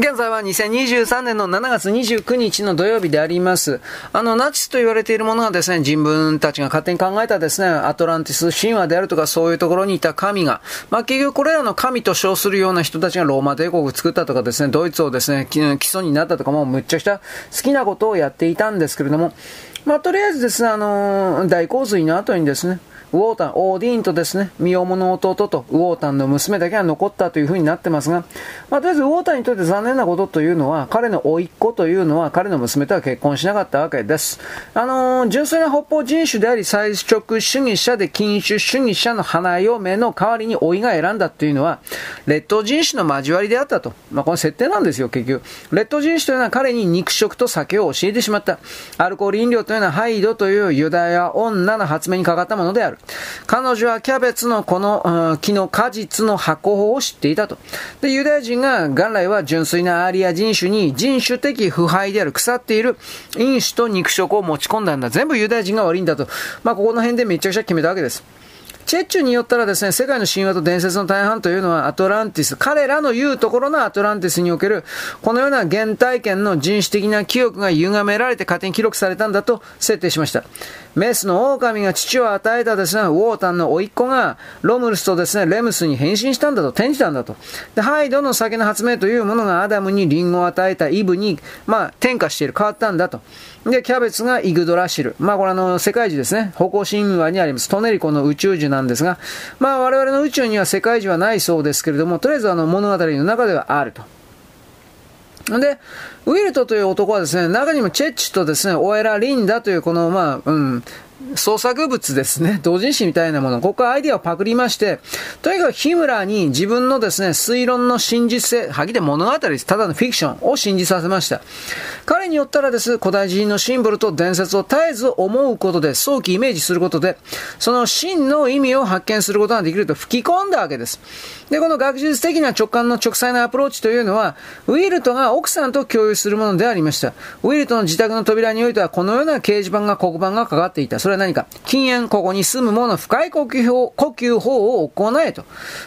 現在は2023年の7月29日の土曜日であります。あの、ナチスと言われているものがですね、人文たちが勝手に考えたですね、アトランティス神話であるとかそういうところにいた神が、まあ結局これらの神と称するような人たちがローマ帝国を作ったとかですね、ドイツをですね、基礎になったとかもうむっちゃくちゃ好きなことをやっていたんですけれども、まあとりあえずですね、あのー、大洪水の後にですね、ウォータン、オーディーンとですね、身重の弟とウォータンの娘だけが残ったというふうになってますが、まあ、とりあえずウォータンにとって残念なことというのは、彼の甥っ子というのは彼の娘とは結婚しなかったわけです。あのー、純粋な北方人種であり、最直主義者で禁酒主義者の花嫁の代わりに甥いが選んだというのは、劣等人種の交わりであったと。まあ、この設定なんですよ、結局。劣等人種というのは彼に肉食と酒を教えてしまった。アルコール飲料というのはハイドというユダヤ女の発明にかかったものである。彼女はキャベツのこの、木の果実の発酵法を知っていたと。で、ユダヤ人が元来は純粋なアーリア人種に人種的腐敗である腐っている飲酒と肉食を持ち込んだんだ。全部ユダヤ人が悪いんだと。まあ、ここの辺でめちゃくちゃ決めたわけです。チェッチュによったらですね、世界の神話と伝説の大半というのはアトランティス、彼らの言うところのアトランティスにおける、このような原体験の人種的な記憶が歪められて勝手に記録されたんだと設定しました。メスの狼が父を与えたですね、ウォータンの甥っ子が、ロムルスとですね、レムスに変身したんだと、転じたんだと。で、ハイドの酒の発明というものがアダムにリンゴを与えたイブに、まあ、転化している、変わったんだと。で、キャベツがイグドラシル。まあ、これあの、世界樹ですね。方向神話にあります。トネリコの宇宙樹なんですが、まあ、我々の宇宙には世界樹はないそうですけれども、とりあえずあの、物語の中ではあると。で、ウィルトという男はですね、中にもチェッチとですね、オエラ・リンダというこの、まあ、うん、創作物ですね、同人誌みたいなもの、ここはアイディアをパクりまして、とにかく日村に自分のですね、推論の真実性、はぎで物語です。ただのフィクションを信じさせました。彼によったらです、古代人のシンボルと伝説を絶えず思うことで、早期イメージすることで、その真の意味を発見することができると吹き込んだわけです。で、この学術的な直感の直裁のアプローチというのは、ウィルトが奥さんと共有するものでありました。ウィルトの自宅の扉においては、このような掲示板が黒板がかかっていた。それは何か禁煙、ここに住む者、深い呼吸法呼吸法を行えと。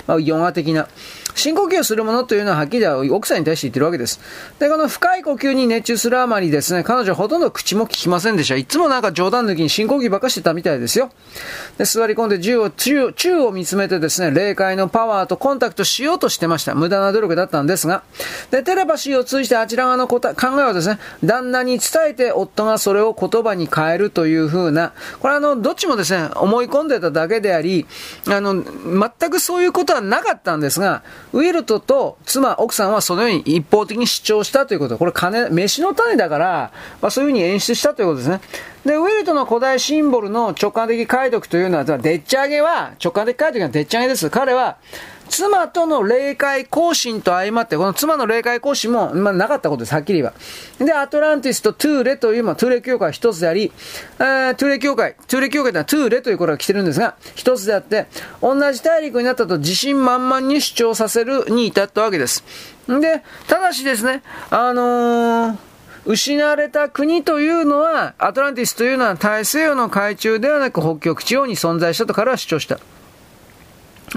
まあ、ヨガ的な。深呼吸をするものというのははっきり奥さんに対して言ってるわけです。で、この深い呼吸に熱中するあまりですね、彼女ほとんど口も聞きませんでした。いつもなんか冗談抜きに深呼吸ばかしてたみたいですよ。で、座り込んで銃を、宙、宙を見つめてですね、霊界のパワーとコンタクトしようとしてました。無駄な努力だったんですが、で、テレパシーを通じてあちら側の考えをですね、旦那に伝えて夫がそれを言葉に変えるという風な、これあの、どっちもですね、思い込んでただけであり、あの、全くそういうことはなかったんですが、ウィルトと妻、奥さんはそのように一方的に主張したということ。これ金、飯の種だから、まあ、そういうふうに演出したということですね。で、ウィルトの古代シンボルの直感的解読というのは、でっち上げは、直感的解読はでっち上げです。彼は、妻との霊界更新と相まって、この妻の霊界更新も、まあ、なかったことです、はっきり言えば。で、アトランティスとトゥーレという、まあ、トゥーレ協会は一つであり、えー、トゥーレ協会、トゥーレ教会というのはトゥーレということが来てるんですが、一つであって、同じ大陸になったと自信満々に主張させるに至ったわけです。で、ただしですね、あのー失われた国というのは、アトランティスというのは大西洋の海中ではなく北極地方に存在したと彼は主張した。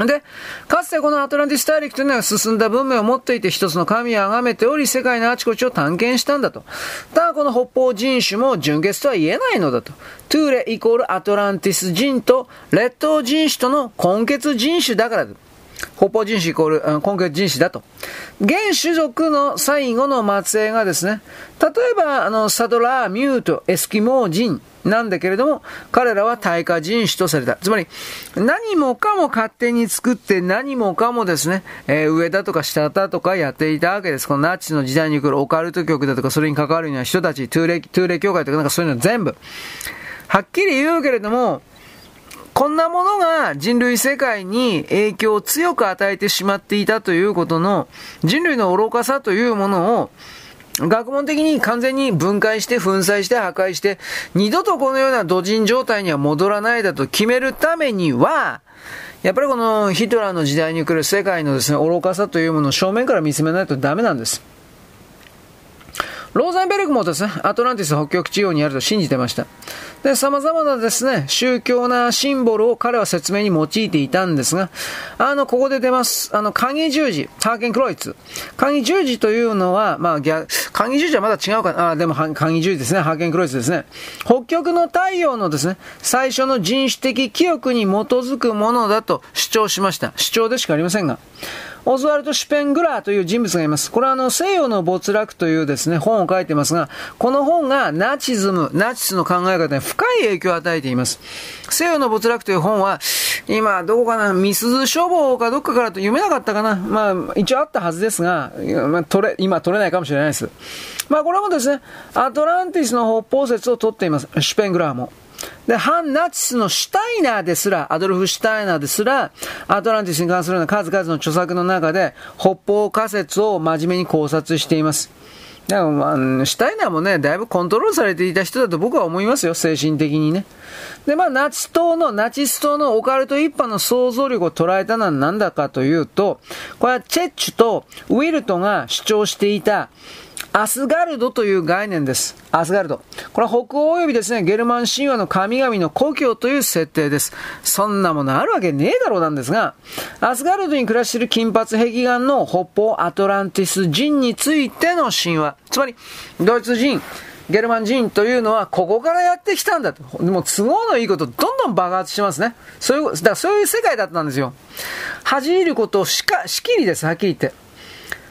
で、かつてこのアトランティス大陸というのは進んだ文明を持っていて一つの神を崇めており、世界のあちこちを探検したんだと。ただこの北方人種も純血とは言えないのだと。トゥーレイコールアトランティス人と列島人種との根血人種だからだ。北方人種イコール、根拠人種だと。現種族の最後の末裔がですね、例えば、あの、サドラー、ミュート、エスキモー人なんだけれども、彼らは対価人種とされた。つまり、何もかも勝手に作って何もかもですね、えー、上だとか下だとかやっていたわけです。このナチの時代に来るオカルト局だとか、それに関わるような人たち、トゥーレ、トゥーレ教会とかなんかそういうの全部。はっきり言うけれども、こんなものが人類世界に影響を強く与えてしまっていたということの人類の愚かさというものを学問的に完全に分解して粉砕して破壊して二度とこのような土人状態には戻らないだと決めるためにはやっぱりこのヒトラーの時代に来る世界のですね、愚かさというものを正面から見つめないとダメなんです。ローゼンベルクもですね、アトランティス北極地方にあると信じてました。で、様々なですね、宗教なシンボルを彼は説明に用いていたんですが、あの、ここで出ます。あの、鍵十字、ハーケンクロイツ。鍵十字というのは、まあ、鍵十字はまだ違うかな。あ、でも、鍵十字ですね。ハーケンクロイツですね。北極の太陽のですね、最初の人種的記憶に基づくものだと主張しました。主張でしかありませんが。オズワルド・シュペングラーという人物がいます。これはあの、西洋の没落というですね、本を書いてますが、この本がナチズム、ナチスの考え方に深い影響を与えています。西洋の没落という本は、今、どこかな、ミスズ書房かどっかからと読めなかったかな。まあ、一応あったはずですが、まあ、取れ、今取れないかもしれないです。まあ、これもですね、アトランティスの北方説を取っています。シュペングラーも。で、反ナチスのシュタイナーですら、アドルフ・シュタイナーですら、アトランティスに関するような数々の著作の中で、北方仮説を真面目に考察しています。だから、まあ、シュタイナーもね、だいぶコントロールされていた人だと僕は思いますよ、精神的にね。で、まあ、ナチ党の、ナチス党のオカルト一派の想像力を捉えたのは何だかというと、これはチェッチュとウィルトが主張していた、アスガルドという概念です。アスガルド。これは北欧及びですね、ゲルマン神話の神々の故郷という設定です。そんなものあるわけねえだろうなんですが、アスガルドに暮らしている金髪壁岩の北方アトランティス人についての神話。つまり、ドイツ人、ゲルマン人というのはここからやってきたんだと。でも都合のいいことどんどん爆発しますね。そういう、だからそういう世界だったんですよ。恥じることをしか、しきりです、はっきり言って。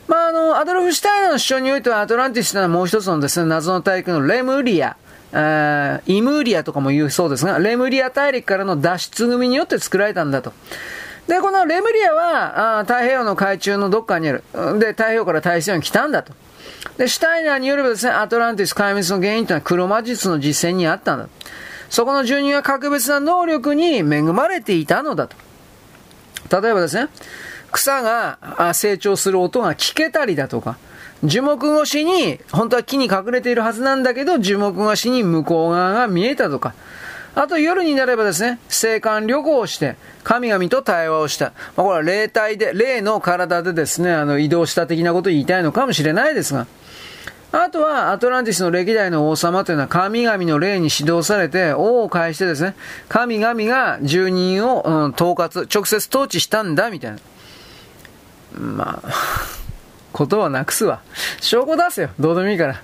まあ、あの、アドルフ・シュタイナーの主張においては、アトランティスというのはもう一つのですね、謎の大陸のレムリア、イムーリアとかも言うそうですが、レムリア大陸からの脱出組によって作られたんだと。で、このレムリアは、あ太平洋の海中のどっかにある。で、太平洋から大西洋に来たんだと。で、シュタイナーによればですね、アトランティス壊滅の原因というのは黒魔術の実践にあったんだ。そこの住人は格別な能力に恵まれていたのだと。例えばですね、草が成長する音が聞けたりだとか、樹木越しに、本当は木に隠れているはずなんだけど、樹木越しに向こう側が見えたとか、あと夜になればですね、生還旅行をして、神々と対話をした。まあ、これは霊体で、霊の体でですね、あの移動した的なことを言いたいのかもしれないですが、あとは、アトランティスの歴代の王様というのは神々の霊に指導されて、王を介してですね、神々が住人を、うん、統括、直接統治したんだ、みたいな。まあ、ことはなくすわ。証拠出せよ。どうでもいいから。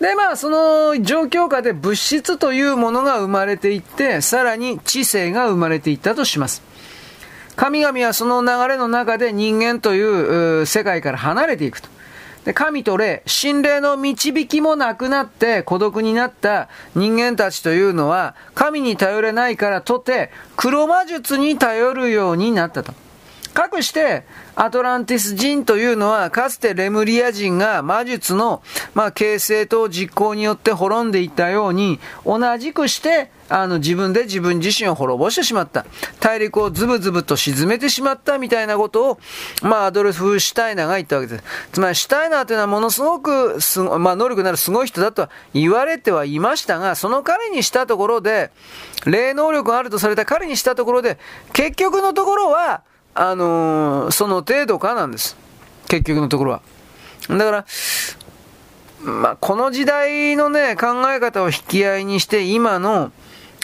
で、まあ、その状況下で物質というものが生まれていって、さらに知性が生まれていったとします。神々はその流れの中で人間という世界から離れていくと。で、神と霊、心霊の導きもなくなって孤独になった人間たちというのは、神に頼れないからとて、黒魔術に頼るようになったと。かくして、アトランティス人というのは、かつてレムリア人が魔術の、まあ、形成と実行によって滅んでいったように、同じくして、あの、自分で自分自身を滅ぼしてしまった。大陸をズブズブと沈めてしまったみたいなことを、まあ、アドルフ・シュタイナーが言ったわけです。つまり、シュタイナーというのはものすごくすご、まあ、能力のあるすごい人だとは言われてはいましたが、その彼にしたところで、霊能力があるとされた彼にしたところで、結局のところは、あのー、その程度かなんです。結局のところは。だから、まあ、この時代のね、考え方を引き合いにして、今の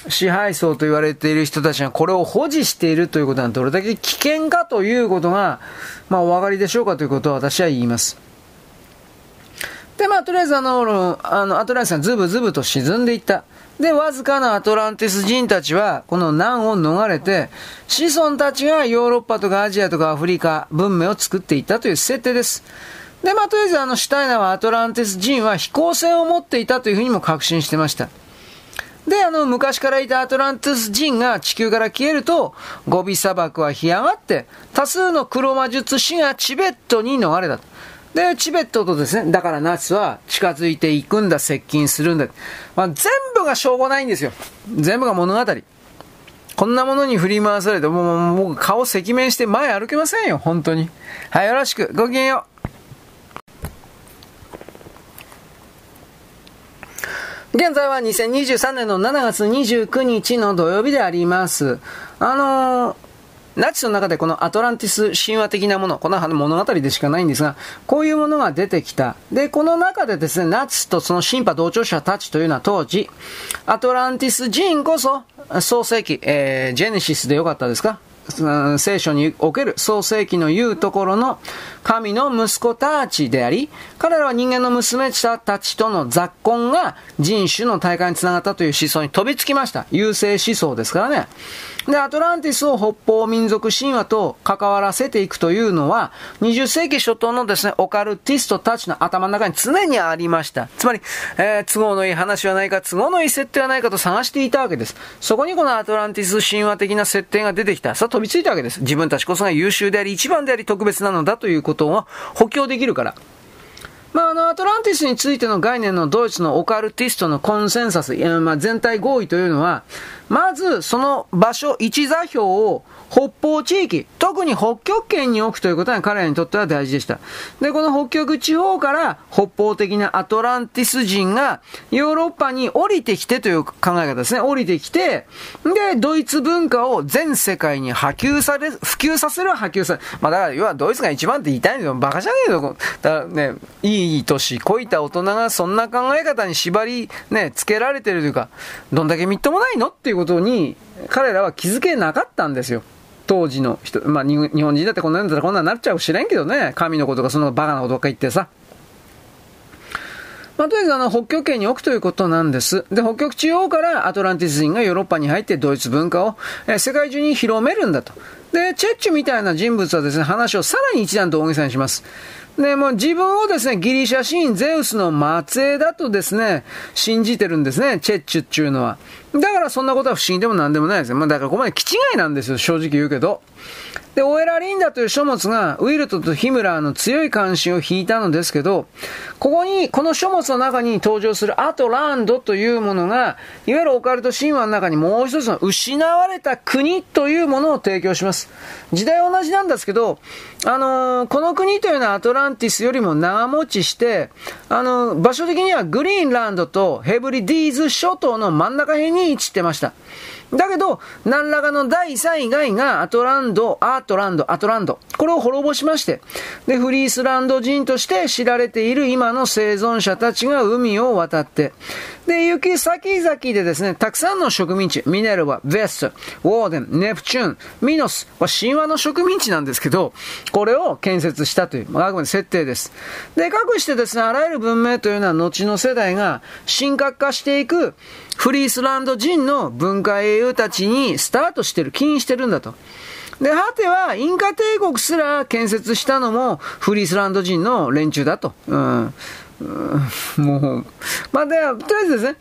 支配層と言われている人たちがこれを保持しているということはどれだけ危険かということが、まあ、お分かりでしょうかということを私は言います。で、まあ、とりあえずあの、あの、アトランティスがズブズブと沈んでいった。で、わずかなアトランティス人たちは、この難を逃れて、子孫たちがヨーロッパとかアジアとかアフリカ、文明を作っていったという設定です。で、まあ、とりあえずあの、シュタイナーはアトランティス人は飛行船を持っていたというふうにも確信してました。で、あの、昔からいたアトランティス人が地球から消えると、ゴビ砂漠は干上がって、多数の黒魔術師がチベットに逃れた。で、チベットとですね、だからナチスは近づいていくんだ、接近するんだ。まあ、全部がしょうがないんですよ。全部が物語。こんなものに振り回されて、もう、僕顔赤面して前歩けませんよ、本当に。はい、よろしく。ごきげんよう。現在は2023年の7月29日の土曜日であります。あのーナチスの中でこのアトランティス神話的なもの、この物語でしかないんですが、こういうものが出てきた。で、この中でですね、ナチスとその神派同調者たちというのは当時、アトランティス人こそ、創世記、えー、ジェネシスでよかったですか？聖書における創世記の言うところの神の息子たちであり、彼らは人間の娘たちとの雑婚が人種の大会につながったという思想に飛びつきました。優勢思想ですからね。で、アトランティスを北方民族神話と関わらせていくというのは、20世紀初頭のですね、オカルティストたちの頭の中に常にありました。つまり、えー、都合のいい話はないか、都合のいい設定はないかと探していたわけです。そこにこのアトランティス神話的な設定が出てきた。さあ飛びついたわけです。自分たちこそが優秀であり、一番であり、特別なのだということを補強できるから。まあ、あの、アトランティスについての概念のドイツのオカルティストのコンセンサス、まあ、全体合意というのは、まず、その場所、位置座標を北方地域、特に北極圏に置くということが彼らにとっては大事でした。で、この北極地方から北方的なアトランティス人がヨーロッパに降りてきてという考え方ですね。降りてきて、で、ドイツ文化を全世界に波及され、普及させる波及され、まあだから、要はドイツが一番って言いたいんだけど、バカじゃねえよ。だからね、いい年こいた大人がそんな考え方に縛り、ね、つけられてるというか、どんだけみっともないのっていうことに、彼らは気づけなかったんですよ。当時の人、まあ、日本人だってこんなんだったらこんなんなっちゃう知らんけどね。神のことかそのバカなことか言ってさ。まあ、とにかくあの、北極圏に置くということなんです。で、北極地方からアトランティス人がヨーロッパに入ってドイツ文化を、え世界中に広めるんだと。で、チェッチュみたいな人物はですね、話をさらに一段と大げさにします。で、もう自分をですね、ギリシャ神ゼウスの末裔だとですね、信じてるんですね、チェッチュっていうのは。だからそんなことは不思議でもなんでもないですよ。まあだからここまで気違いなんですよ、正直言うけど。で、オエラリンダという書物が、ウィルトとヒムラーの強い関心を引いたのですけど、ここに、この書物の中に登場するアトランドというものが、いわゆるオカルト神話の中にもう一つの失われた国というものを提供します。時代は同じなんですけど、あのー、この国というのはアトランティスよりも長持ちして、あのー、場所的にはグリーンランドとヘブリディーズ諸島の真ん中辺に位置してました。だけど、何らかの第三害がアトランド、アートランド、アトランド、これを滅ぼしまして、で、フリースランド人として知られている今の生存者たちが海を渡って、で、行き先々でですね、たくさんの植民地、ミネルヴァ、ベスト、ウォーデン、ネプチューン、ミノスは神話の植民地なんですけど、これを建設したという、まあ、あくまで設定です。で、かくしてですね、あらゆる文明というのは後の世代が神格化していく、フリースランド人の文化英雄たちにスタートしてる、起因してるんだと。で、果ては、インカ帝国すら建設したのも、フリースランド人の連中だと。うん。うん、もう、まあ、では、とりあえずですね、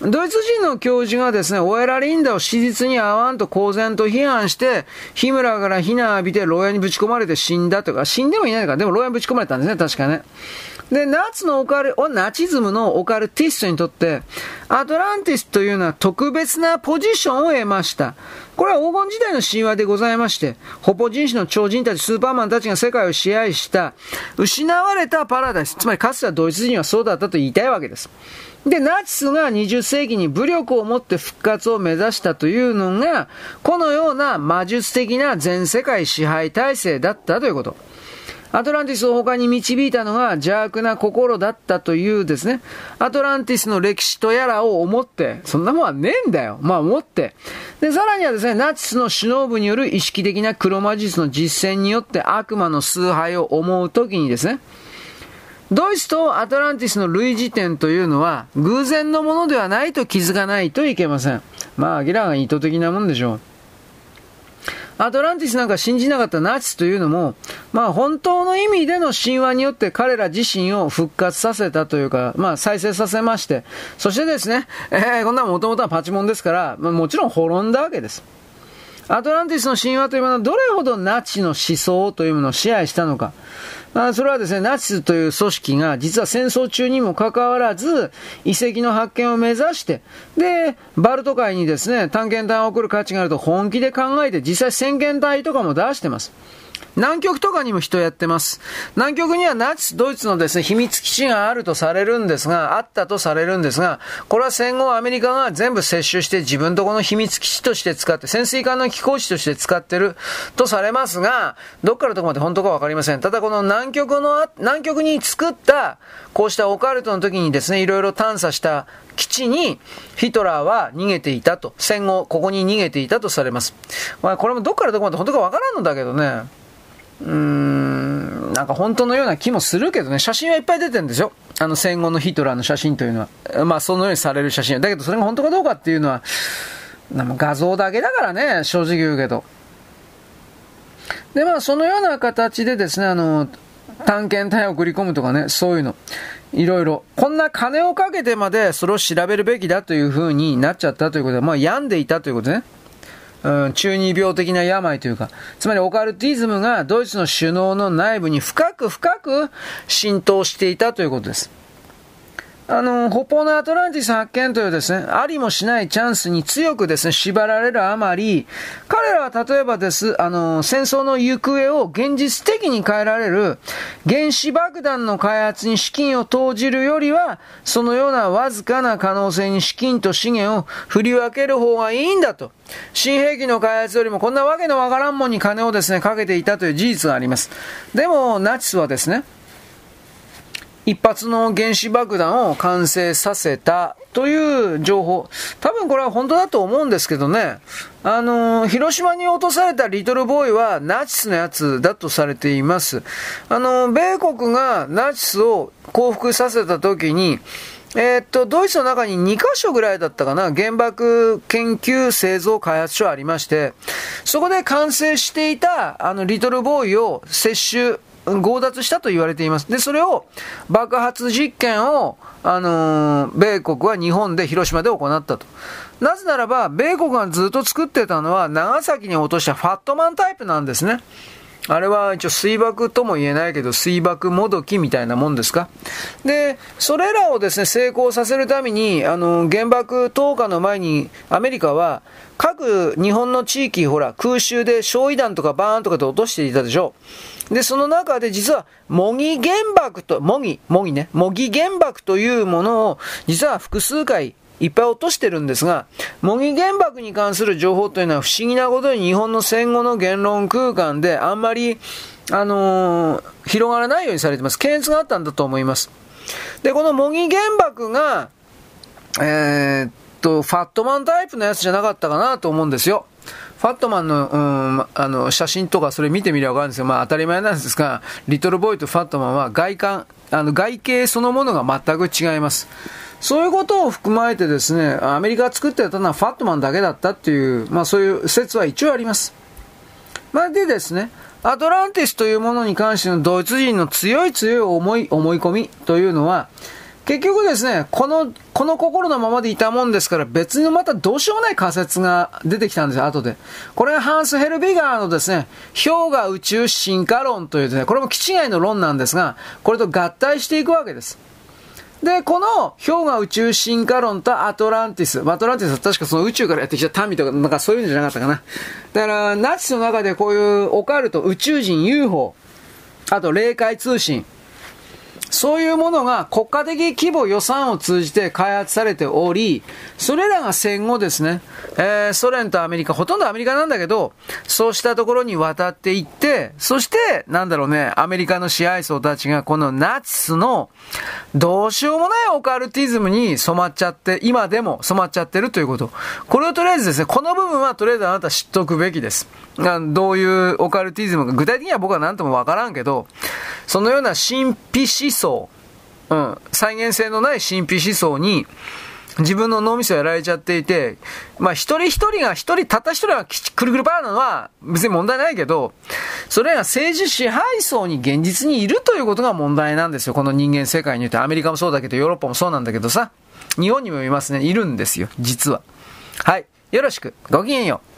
ドイツ人の教授がですね、オエラ・リンダを史実に合わんと公然と批判して、ヒムラから非難浴びて牢屋にぶち込まれて死んだとか、死んでもいないか、でも牢屋にぶち込まれたんですね、確かね。で、ナチのオカル、ナチズムのオカルティストにとって、アトランティスというのは特別なポジションを得ました。これは黄金時代の神話でございまして、北方人種の超人たち、スーパーマンたちが世界を支配した、失われたパラダイス、つまりかつてはドイツ人はそうだったと言いたいわけです。で、ナチスが20世紀に武力を持って復活を目指したというのが、このような魔術的な全世界支配体制だったということ。アトランティスを他に導いたのが邪悪な心だったというですね、アトランティスの歴史とやらを思って、そんなもんはねえんだよ。まあ思って。で、さらにはですね、ナチスの首脳部による意識的な黒魔術の実践によって悪魔の崇拝を思うときにですね、ドイツとアトランティスの類似点というのは偶然のものではないと気づかないといけません。まあ明らかに意図的なもんでしょう。アトランティスなんか信じなかったナチスというのも、まあ本当の意味での神話によって彼ら自身を復活させたというか、まあ再生させまして、そしてですね、えー、こんなもともとはパチモンですから、まあ、もちろん滅んだわけです。アトランティスの神話というものはどれほどナチの思想というものを支配したのか。あそれはですね、ナチスという組織が実は戦争中にもかかわらず、遺跡の発見を目指して、で、バルト海にですね、探検隊を送る価値があると本気で考えて、実際先遣隊とかも出してます。南極とかにも人やってます。南極にはナチスドイツのですね、秘密基地があるとされるんですが、あったとされるんですが、これは戦後アメリカが全部接収して自分とこの秘密基地として使って、潜水艦の寄港地として使ってるとされますが、どっからどこまで本当かわかりません。ただこの南極の、南極に作った、こうしたオカルトの時にですね、いろいろ探査した基地にヒトラーは逃げていたと、戦後ここに逃げていたとされます。まあこれもどっからどこまで本当かわからんのだけどね、うーん、なんか本当のような気もするけどね、写真はいっぱい出てるんですよ。あの戦後のヒトラーの写真というのは。まあそのようにされる写真。だけどそれが本当かどうかっていうのは、画像だけだからね、正直言うけど。で、まあそのような形でですね、あの、探検隊を送り込むとかね、そういうの。いろいろ。こんな金をかけてまでそれを調べるべきだという風になっちゃったということで、まあ病んでいたということね。ん、中二病的な病というか、つまりオカルティズムがドイツの首脳の内部に深く深く浸透していたということです。あの、北方のアトランティス発見というですね、ありもしないチャンスに強くですね、縛られるあまり、彼らは例えばです、あの、戦争の行方を現実的に変えられる原子爆弾の開発に資金を投じるよりは、そのようなわずかな可能性に資金と資源を振り分ける方がいいんだと。新兵器の開発よりもこんなわけのわからんもんに金をですね、かけていたという事実があります。でも、ナチスはですね、一発の原子爆弾を完成させたという情報。多分これは本当だと思うんですけどね。あの、広島に落とされたリトルボーイはナチスのやつだとされています。あの、米国がナチスを降伏させた時に、えー、っと、ドイツの中に2カ所ぐらいだったかな、原爆研究製造開発所ありまして、そこで完成していた、あの、リトルボーイを接種強奪したと言われています。で、それを、爆発実験を、あのー、米国は日本で広島で行ったと。なぜならば、米国がずっと作ってたのは、長崎に落としたファットマンタイプなんですね。あれは一応水爆とも言えないけど、水爆もどきみたいなもんですか。で、それらをですね、成功させるために、あの、原爆投下の前に、アメリカは、各日本の地域、ほら、空襲で焼夷弾とかバーンとかで落としていたでしょう。で、その中で実は、模擬原爆と、模擬、模擬ね、模擬原爆というものを、実は複数回いっぱい落としてるんですが、模擬原爆に関する情報というのは不思議なことに日本の戦後の言論空間であんまり、あのー、広がらないようにされてます。検閲があったんだと思います。で、この模擬原爆が、えー、っと、ファットマンタイプのやつじゃなかったかなと思うんですよ。ファットマンの、うん、あの、写真とかそれ見てみればわかるんですよ。まあ当たり前なんですが、リトルボーイとファットマンは外観、あの、外形そのものが全く違います。そういうことを含まれてですね、アメリカが作ってたのはファットマンだけだったっていう、まあそういう説は一応あります。まあでですね、アトランティスというものに関してのドイツ人の強い強い思い、思い込みというのは、結局ですね、この、この心のままでいたもんですから、別にまたどうしようもない仮説が出てきたんですよ、後で。これがハンス・ヘルビガーのですね、氷河宇宙進化論というですね、これも基地外の論なんですが、これと合体していくわけです。で、この氷河宇宙進化論とアトランティス。アトランティスは確かその宇宙からやってきた民とか、なんかそういうんじゃなかったかな。だから、ナチスの中でこういうオカルト、宇宙人、UFO、あと霊界通信、そういうものが国家的規模予算を通じて開発されており、それらが戦後ですね、えー、ソ連とアメリカ、ほとんどアメリカなんだけど、そうしたところに渡っていって、そして、なんだろうね、アメリカの支配層たちがこのナチスのどうしようもないオカルティズムに染まっちゃって、今でも染まっちゃってるということ。これをとりあえずですね、この部分はとりあえずあなた知っとくべきです。どういうオカルティズムか、具体的には僕は何ともわからんけど、そのような神秘思想、うん、再現性のない神秘思想に、自分の脳みそやられちゃっていて、まあ一人一人が一人、たった一人がくるくるパーなのは別に問題ないけど、それが政治支配層に現実にいるということが問題なんですよ。この人間世界において。アメリカもそうだけど、ヨーロッパもそうなんだけどさ。日本にもいますね。いるんですよ。実は。はい。よろしく。ごきげんよう。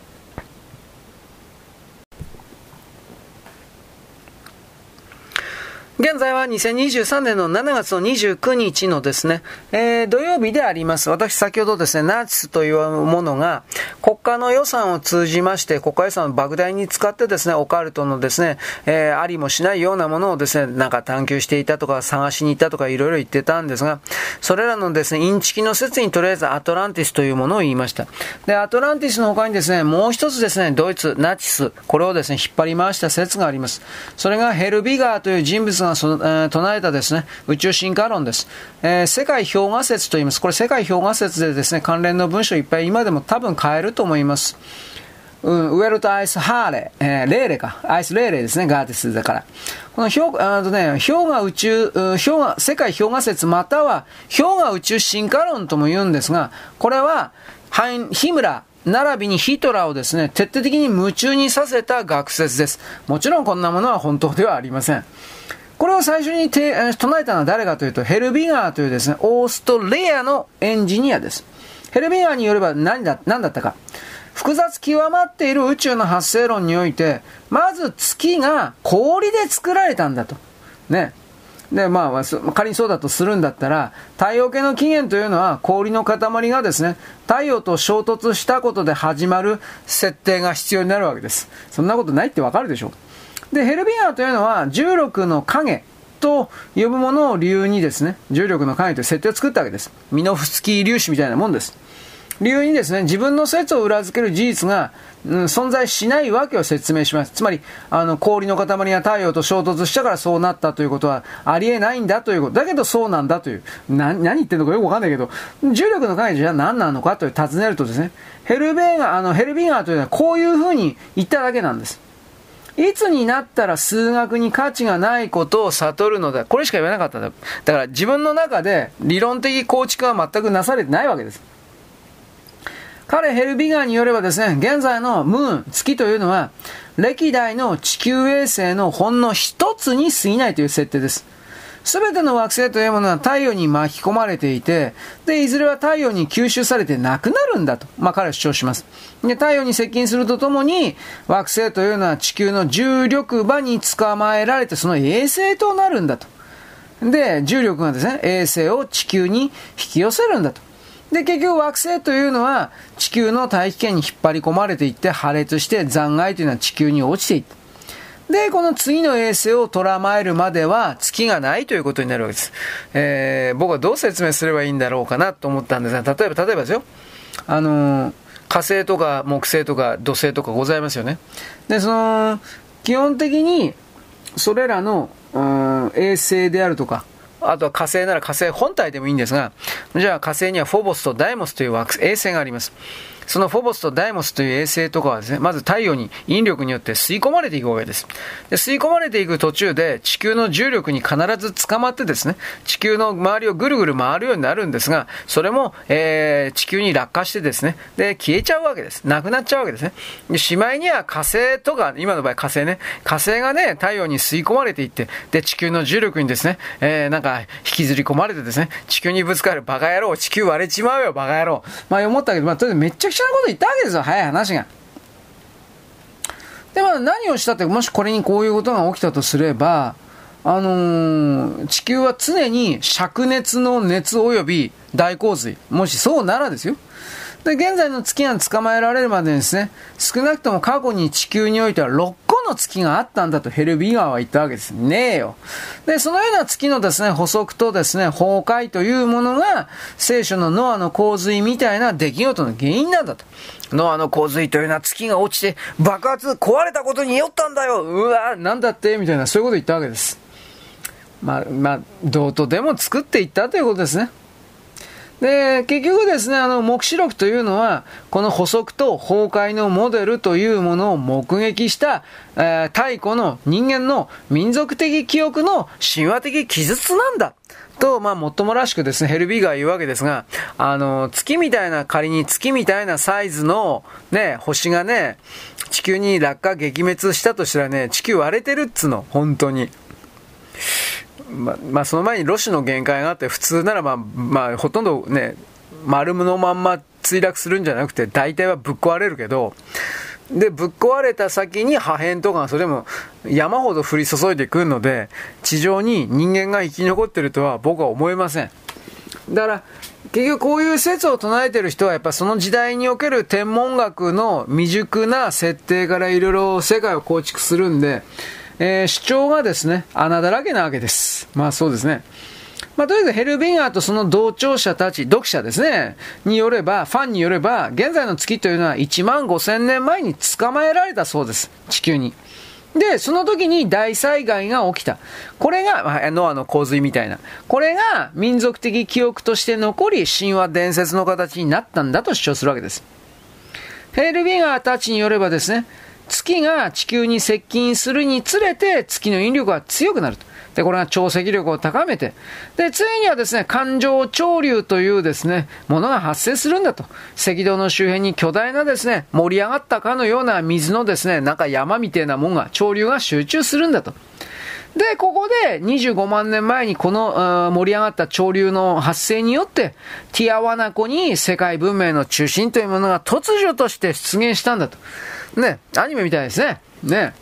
現在は2023年の7月の29日のですね、えー、土曜日であります。私先ほどですね、ナチスというものが国家の予算を通じまして、国家予算を莫大に使ってですね、オカルトのですね、えー、ありもしないようなものをですね、なんか探求していたとか探しに行ったとかいろいろ言ってたんですが、それらのですね、インチキの説にとりあえずアトランティスというものを言いました。で、アトランティスの他にですね、もう一つですね、ドイツ、ナチス、これをですね、引っ張り回した説があります。それがヘルビガーという人物がその、えー、唱えたですね、宇宙進化論です。えー、世界氷河説と言います。これ世界氷河説でですね、関連の文章いっぱい今でも多分変えると思います。うん、ウェルトアイスハーレ、えー、レーレか。アイスレーレですね、ガーティスだから。この氷あとね、氷河宇宙、氷河、世界氷河説または氷河宇宙進化論とも言うんですが、これは、ヒムラ、並びにヒトラーをですね、徹底的に夢中にさせた学説です。もちろんこんなものは本当ではありません。これを最初に唱えたのは誰かというと、ヘルビガーというですね、オーストレアのエンジニアです。ヘルビガーによれば何だ何だったか。複雑極まっている宇宙の発生論において、まず月が氷で作られたんだと。ね。で、まあ、仮にそうだとするんだったら、太陽系の起源というのは氷の塊がですね、太陽と衝突したことで始まる設定が必要になるわけです。そんなことないってわかるでしょで、ヘルビガーというのは重力の影と呼ぶものを理由にですね、重力の影という設定を作ったわけです。ミノフスキー粒子みたいなもんです。理由にですね、自分の説を裏付ける事実が、うん、存在しないわけを説明します。つまり、あの、氷の塊が太陽と衝突したからそうなったということはありえないんだということ。だけどそうなんだという。な、何言ってんのかよくわかんないけど、重力の影じゃ何なのかという尋ねるとですね、ヘルベーガー、あの、ヘルビーガーというのはこういうふうに言っただけなんです。いつになったら数学に価値がないことを悟るのだ。これしか言わなかったんだ。だから自分の中で理論的構築は全くなされてないわけです。彼ヘルビガーによればですね、現在のムーン、月というのは、歴代の地球衛星のほんの一つに過ぎないという設定です。すべての惑星というものは太陽に巻き込まれていて、で、いずれは太陽に吸収されてなくなるんだと、まあ彼は主張します。で、太陽に接近するとともに、惑星というのは地球の重力場に捕まえられて、その衛星となるんだと。で、重力がですね、衛星を地球に引き寄せるんだと。で、結局惑星というのは地球の大気圏に引っ張り込まれていって破裂して残骸というのは地球に落ちていった。で、この次の衛星を捉まえるまでは月がないということになるわけです。えー、僕はどう説明すればいいんだろうかなと思ったんですが、例えば、例えばですよ。あのー、火星とか木星とか土星とかございますよね。で、その、基本的に、それらの、衛星であるとか、あとは火星なら火星本体でもいいんですが、じゃあ火星にはフォボスとダイモスという衛星があります。そのフォボスとダイモスという衛星とかはですね、まず太陽に引力によって吸い込まれていくわけです。で吸い込まれていく途中で地球の重力に必ず捕まってですね、地球の周りをぐるぐる回るようになるんですが、それも、えー、地球に落下してですね、で、消えちゃうわけです。なくなっちゃうわけですね。で、しまいには火星とか、今の場合火星ね、火星がね、太陽に吸い込まれていって、で、地球の重力にですね、えー、なんか、引きずり込まれてですね、地球にぶつかるバカ野郎、地球割れちまうよ、バカ野郎。まあ思ったけど、まあ、とりあえずめっちゃくちゃなこと言ったわけですよ、早い話が。で、まあ何をしたって、もしこれにこういうことが起きたとすれば、あのー、地球は常に灼熱の熱及び大洪水。もしそうならですよ。で、現在の月が捕まえられるまでですね、少なくとも過去に地球においては6の月があったんだとヘルビーガーは言ったわけです。ねえよ。で、そのような月のですね、補足とですね、崩壊というものが、聖書のノアの洪水みたいな出来事の原因なんだと。ノアの洪水というのは月が落ちて爆発、壊れたことによったんだようわなんだって？みたいな、そういうこと言ったわけです。まあ、まあ、どうとでも作っていったということですね。で、結局ですね、あの、目視録というのは、この補足と崩壊のモデルというものを目撃した、えー、太古の人間の民族的記憶の神話的記述なんだ。と、まあ、もっともらしくですね、ヘルビーが言うわけですが、あの、月みたいな、仮に月みたいなサイズの、ね、星がね、地球に落下撃滅したとしたらね、地球割れてるっつの、本当に。ままあ、その前にロシの限界があって、普通ならまあ、まあ、ほとんどね、丸のまんま墜落するんじゃなくて、大体はぶっ壊れるけど、で、ぶっ壊れた先に破片とかそれも山ほど降り注いでくるので、地上に人間が生き残ってるとは僕は思えません。だから、結局こういう説を唱えてる人はやっぱその時代における天文学の未熟な設定からいろいろ世界を構築するんで、えー、主張がですね、穴だらけなわけです。まあそうですね。まあ、とりあえずヘルビンガーとその同調者たち、読者ですね、によれば、ファンによれば、現在の月というのは1万5000年前に捕まえられたそうです。地球に。で、その時に大災害が起きた。これが、まあ、ノアの洪水みたいな。これが民族的記憶として残り、神話伝説の形になったんだと主張するわけです。ヘルビンガーたちによればですね、月が地球に接近するにつれて月の引力が強くなると。で、これが潮汐力を高めて、で、ついにはですね、環状潮流というですね、ものが発生するんだと。赤道の周辺に巨大なですね、盛り上がったかのような水のですね、なんか山みたいなもんが、潮流が集中するんだと。で、ここで25万年前にこの盛り上がった潮流の発生によって、ティアワナ湖に世界文明の中心というものが突如として出現したんだと。ね、アニメみたいですね。ね。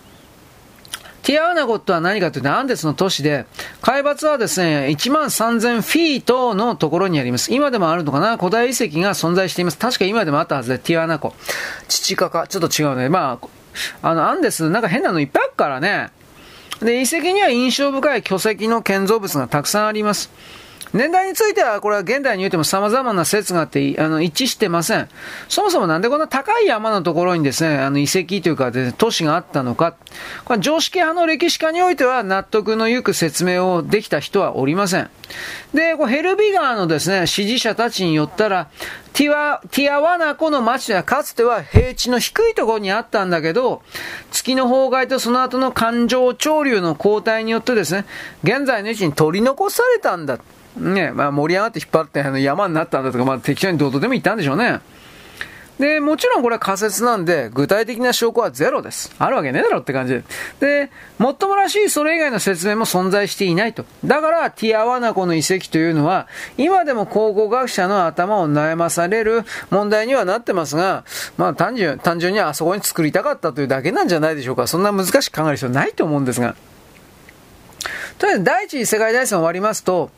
ティアーナゴットは何かというとアンデスの都市で、海抜はですね、1万3000フィートのところにあります。今でもあるのかな？古代遺跡が存在しています。確か今でもあったはずで、ティアーナ湖。父かか、ちょっと違うね。まあ、あの、アンデス、なんか変なのいっぱいあるからね。で、遺跡には印象深い巨石の建造物がたくさんあります。年代については、これは現代においても様々な説があって、あの、一致してません。そもそもなんでこんな高い山のところにですね、あの、遺跡というか、ね、都市があったのか。これ常識派の歴史家においては納得のゆく説明をできた人はおりません。で、こヘルビガーのですね、支持者たちによったら、ティワ、ティアワナコの町はかつては平地の低いところにあったんだけど、月の崩壊とその後の環状潮流の交代によってですね、現在の位置に取り残されたんだ。ね、まあ盛り上がって引っ張ってあの山になったんだとか、まあ適当にどうとでも言ったんでしょうね。で、もちろんこれは仮説なんで、具体的な証拠はゼロです。あるわけねえだろって感じで。で、もっともらしいそれ以外の説明も存在していないと。だから、ティアワナコの遺跡というのは、今でも考古学者の頭を悩まされる問題にはなってますが、まあ単純、単純にあそこに作りたかったというだけなんじゃないでしょうか。そんな難しく考える必要ないと思うんですが。とりあえず、第一次世界大戦終わりますと、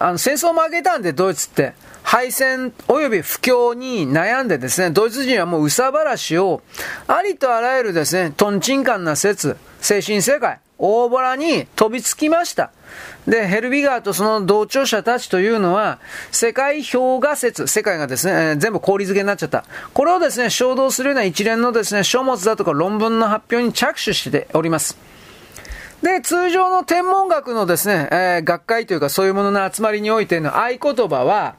あの、戦争負けたんで、ドイツって。敗戦及び不況に悩んでですね、ドイツ人はもう憂さ晴らしを、ありとあらゆるですね、トンチンカンな説、精神世界、大ボラに飛びつきました。で、ヘルビガーとその同調者たちというのは、世界評価説、世界がですね、えー、全部氷漬けになっちゃった。これをですね、衝動するような一連のですね、書物だとか論文の発表に着手しております。で、通常の天文学のですね、えー、学会というかそういうものの集まりにおいての合言葉は、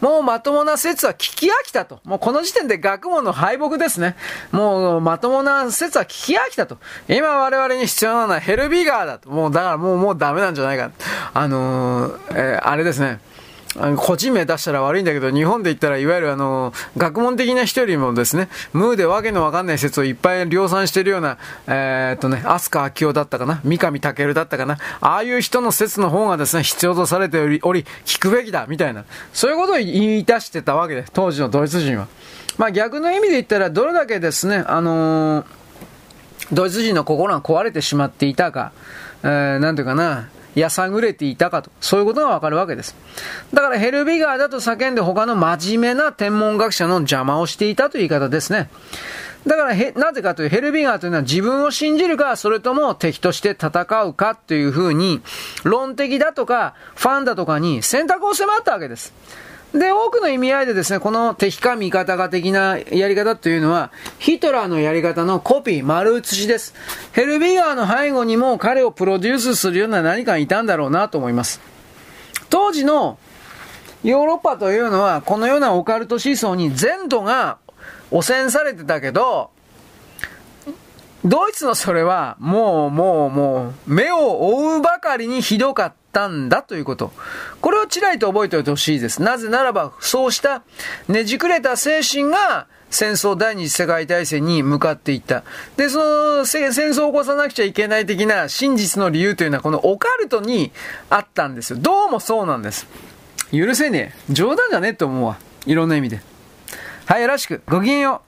もうまともな説は聞き飽きたと。もうこの時点で学問の敗北ですね。もうまともな説は聞き飽きたと。今我々に必要なのはヘルビガーだと。もうだからもうもうダメなんじゃないか。あのー、えー、あれですね。個人名出したら悪いんだけど、日本で言ったらいわゆるあの、学問的な人よりもですね、ムーでわけのわかんない説をいっぱい量産してるような、えー、っとね、飛鳥明夫だったかな、三上健だったかな、ああいう人の説の方がですね、必要とされており、おり聞くべきだ、みたいな、そういうことを言い出してたわけで、当時のドイツ人は。まあ逆の意味で言ったら、どれだけですね、あのー、ドイツ人の心が壊れてしまっていたか、えー、なんていうかな、やさぐれていたかと、そういうことがわかるわけです。だからヘルビガーだと叫んで他の真面目な天文学者の邪魔をしていたという言い方ですね。だからへ、なぜかというヘルビガーというのは自分を信じるか、それとも敵として戦うかというふうに、論的だとか、ファンだとかに選択を迫ったわけです。で、多くの意味合いでですね、この敵か味方が的なやり方というのは、ヒトラーのやり方のコピー、丸写しです。ヘルビガーの背後にも彼をプロデュースするような何かいたんだろうなと思います。当時のヨーロッパというのは、このようなオカルト思想に全土が汚染されてたけど、ドイツのそれは、もう、もう、もう、目を追うばかりにひどかったったんだということ。これをちらりと覚えておいてほしいです。なぜならば、そうしたねじくれた精神が、戦争第二次世界大戦に向かっていった。で、その戦争を起こさなくちゃいけない的な真実の理由というのはこのオカルトにあったんですよ。どうもそうなんです。許せねえ。冗談じゃねえと思うわ。いろんな意味で。はい、よろしく。ごきげんよう。